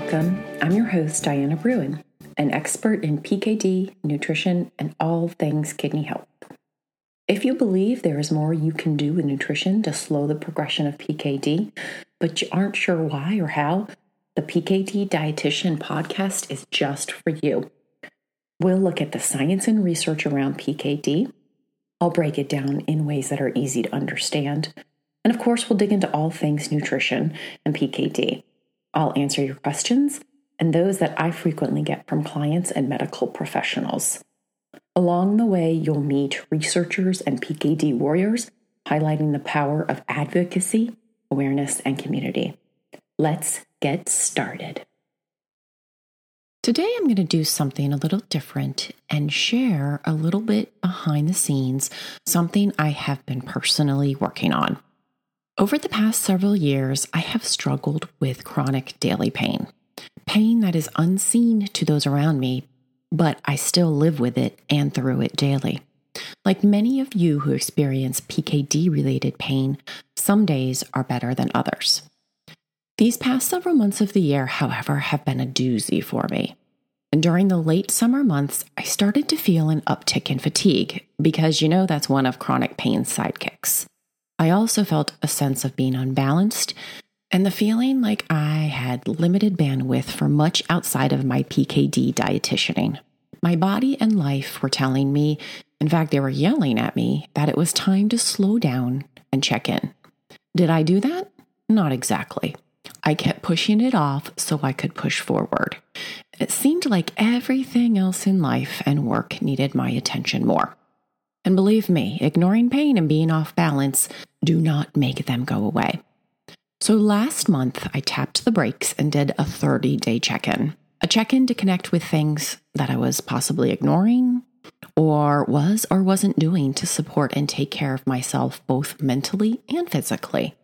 welcome. I'm your host, Diana Bruin, an expert in PKD, nutrition, and all things kidney health. If you believe there is more you can do with nutrition to slow the progression of PKD, but you aren't sure why or how, the PKD Dietitian podcast is just for you. We'll look at the science and research around PKD. I'll break it down in ways that are easy to understand. And of course, we'll dig into all things nutrition and PKD. I'll answer your questions and those that I frequently get from clients and medical professionals. Along the way, you'll meet researchers and PKD warriors highlighting the power of advocacy, awareness, and community. Let's get started. Today, I'm going to do something a little different and share a little bit behind the scenes, something I have been personally working on. Over the past several years, I have struggled with chronic daily pain. Pain that is unseen to those around me, but I still live with it and through it daily. Like many of you who experience PKD related pain, some days are better than others. These past several months of the year, however, have been a doozy for me. And during the late summer months, I started to feel an uptick in fatigue because you know that's one of chronic pain's sidekicks. I also felt a sense of being unbalanced and the feeling like I had limited bandwidth for much outside of my PKD dietitianing. My body and life were telling me, in fact, they were yelling at me, that it was time to slow down and check in. Did I do that? Not exactly. I kept pushing it off so I could push forward. It seemed like everything else in life and work needed my attention more. And believe me, ignoring pain and being off balance do not make them go away. So last month, I tapped the brakes and did a 30 day check in. A check in to connect with things that I was possibly ignoring or was or wasn't doing to support and take care of myself both mentally and physically.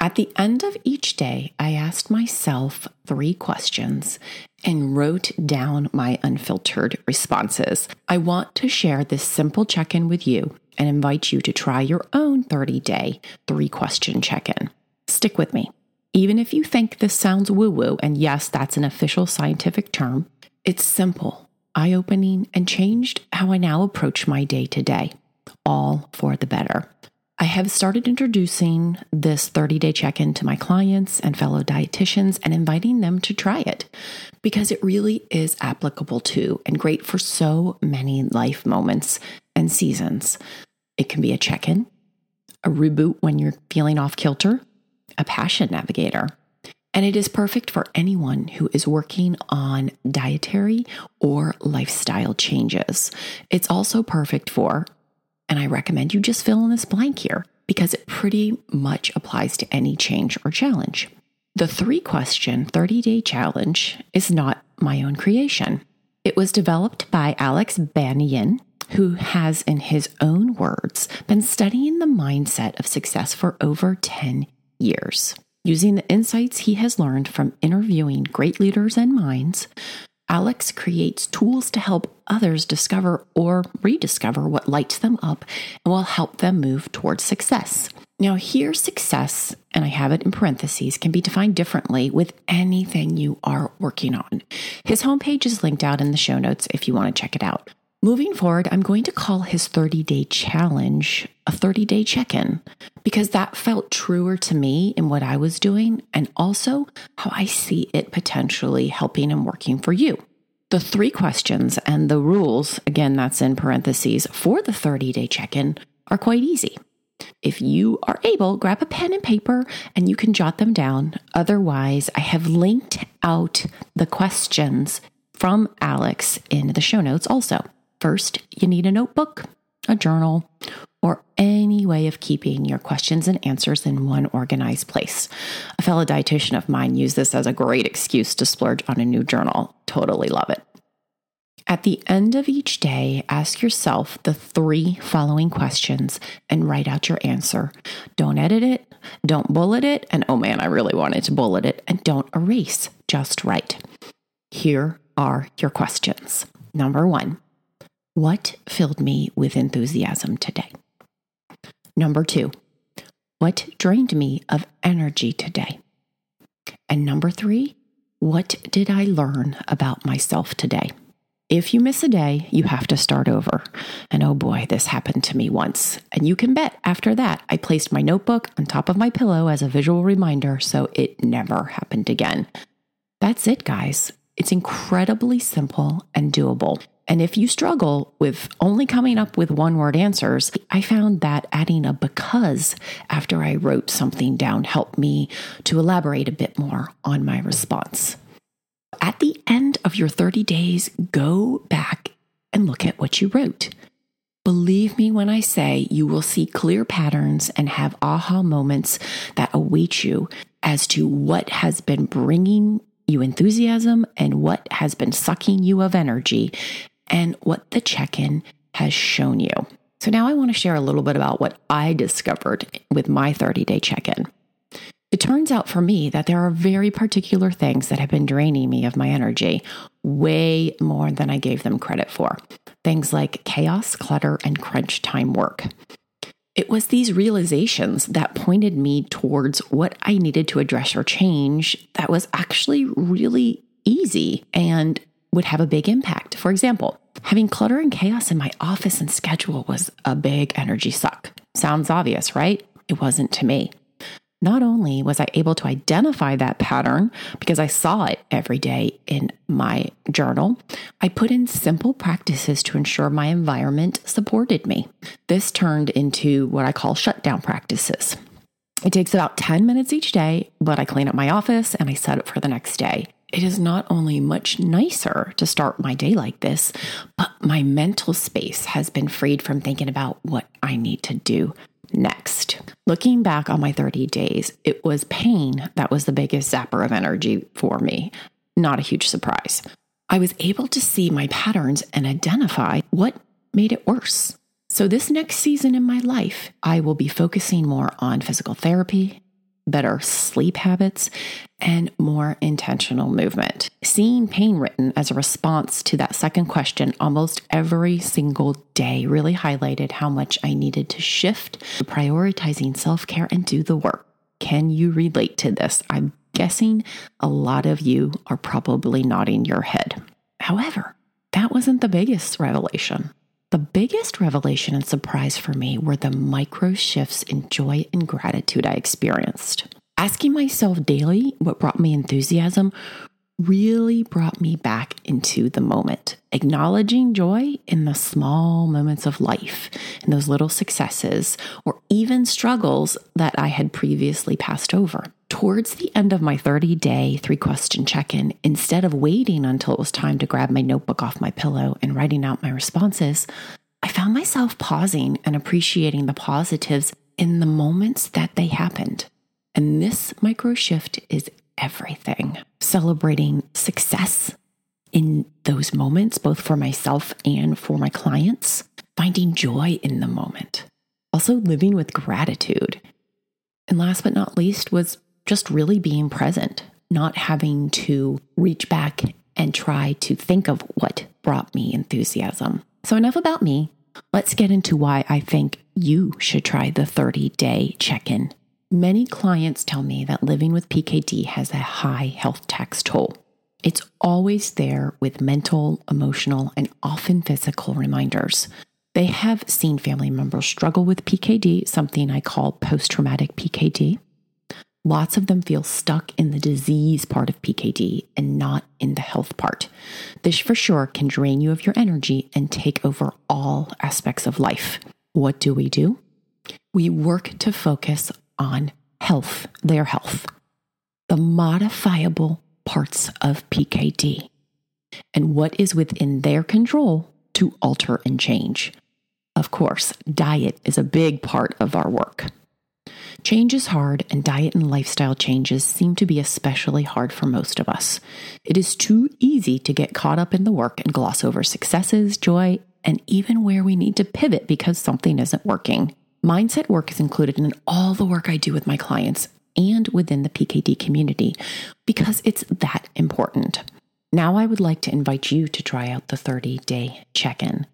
At the end of each day, I asked myself three questions and wrote down my unfiltered responses. I want to share this simple check in with you and invite you to try your own 30 day, three question check in. Stick with me. Even if you think this sounds woo woo, and yes, that's an official scientific term, it's simple, eye opening, and changed how I now approach my day to day, all for the better. I have started introducing this 30 day check in to my clients and fellow dietitians and inviting them to try it because it really is applicable to and great for so many life moments and seasons. It can be a check in, a reboot when you're feeling off kilter, a passion navigator. And it is perfect for anyone who is working on dietary or lifestyle changes. It's also perfect for and I recommend you just fill in this blank here because it pretty much applies to any change or challenge. The three question 30 day challenge is not my own creation. It was developed by Alex Banayan, who has, in his own words, been studying the mindset of success for over 10 years. Using the insights he has learned from interviewing great leaders and minds, Alex creates tools to help others discover or rediscover what lights them up and will help them move towards success. Now, here, success, and I have it in parentheses, can be defined differently with anything you are working on. His homepage is linked out in the show notes if you want to check it out. Moving forward, I'm going to call his 30 day challenge a 30 day check in because that felt truer to me in what I was doing and also how I see it potentially helping and working for you. The three questions and the rules, again, that's in parentheses, for the 30 day check in are quite easy. If you are able, grab a pen and paper and you can jot them down. Otherwise, I have linked out the questions from Alex in the show notes also. First, you need a notebook, a journal, or any way of keeping your questions and answers in one organized place. A fellow dietitian of mine used this as a great excuse to splurge on a new journal. Totally love it. At the end of each day, ask yourself the three following questions and write out your answer. Don't edit it, don't bullet it, and oh man, I really wanted to bullet it, and don't erase, just write. Here are your questions. Number one what filled me with enthusiasm today? Number two, what drained me of energy today? And number three, What did I learn about myself today? If you miss a day, you have to start over. And oh boy, this happened to me once. And you can bet after that, I placed my notebook on top of my pillow as a visual reminder so it never happened again. That's it, guys. It's incredibly simple and doable. And if you struggle with only coming up with one word answers, I found that adding a because after I wrote something down helped me to elaborate a bit more on my response. At the end of your 30 days, go back and look at what you wrote. Believe me when I say you will see clear patterns and have aha moments that await you as to what has been bringing you enthusiasm and what has been sucking you of energy and what the check in has shown you. So, now I want to share a little bit about what I discovered with my 30 day check in. It turns out for me that there are very particular things that have been draining me of my energy way more than I gave them credit for. Things like chaos, clutter, and crunch time work. It was these realizations that pointed me towards what I needed to address or change that was actually really easy and would have a big impact. For example, having clutter and chaos in my office and schedule was a big energy suck. Sounds obvious, right? It wasn't to me. Not only was I able to identify that pattern because I saw it every day in my journal, I put in simple practices to ensure my environment supported me. This turned into what I call shutdown practices. It takes about 10 minutes each day, but I clean up my office and I set it for the next day. It is not only much nicer to start my day like this, but my mental space has been freed from thinking about what I need to do next. Looking back on my 30 days, it was pain that was the biggest zapper of energy for me. Not a huge surprise. I was able to see my patterns and identify what made it worse. So, this next season in my life, I will be focusing more on physical therapy, better sleep habits, and more intentional movement. Seeing pain written as a response to that second question almost every single day really highlighted how much I needed to shift to prioritizing self care and do the work. Can you relate to this? I'm guessing a lot of you are probably nodding your head. However, that wasn't the biggest revelation. The biggest revelation and surprise for me were the micro shifts in joy and gratitude I experienced. Asking myself daily what brought me enthusiasm really brought me back into the moment. Acknowledging joy in the small moments of life, in those little successes, or even struggles that I had previously passed over. Towards the end of my 30 day three question check in, instead of waiting until it was time to grab my notebook off my pillow and writing out my responses, I found myself pausing and appreciating the positives in the moments that they happened. And this micro shift is everything. Celebrating success in those moments, both for myself and for my clients, finding joy in the moment, also living with gratitude. And last but not least was just really being present, not having to reach back and try to think of what brought me enthusiasm. So, enough about me. Let's get into why I think you should try the 30 day check in. Many clients tell me that living with PKD has a high health tax toll. It's always there with mental, emotional, and often physical reminders. They have seen family members struggle with PKD, something I call post traumatic PKD. Lots of them feel stuck in the disease part of PKD and not in the health part. This for sure can drain you of your energy and take over all aspects of life. What do we do? We work to focus on health, their health, the modifiable parts of PKD, and what is within their control to alter and change. Of course, diet is a big part of our work. Change is hard, and diet and lifestyle changes seem to be especially hard for most of us. It is too easy to get caught up in the work and gloss over successes, joy, and even where we need to pivot because something isn't working. Mindset work is included in all the work I do with my clients and within the PKD community because it's that important. Now, I would like to invite you to try out the 30 day check in.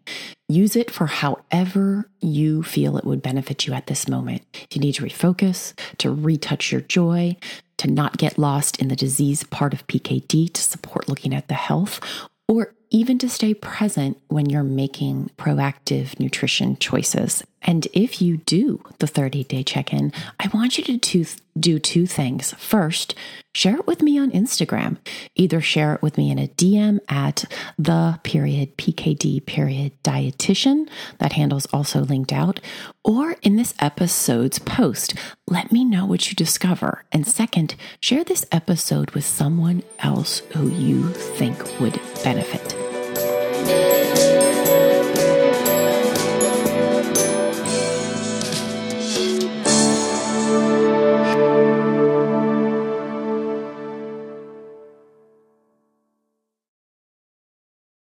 Use it for however you feel it would benefit you at this moment. If you need to refocus, to retouch your joy, to not get lost in the disease part of PKD, to support looking at the health, or even to stay present when you're making proactive nutrition choices. And if you do the 30 day check in, I want you to do two things. First, share it with me on Instagram. Either share it with me in a DM at the period PKD period dietitian. That handle's also linked out. Or in this episode's post. Let me know what you discover. And second, share this episode with someone else who you think would benefit.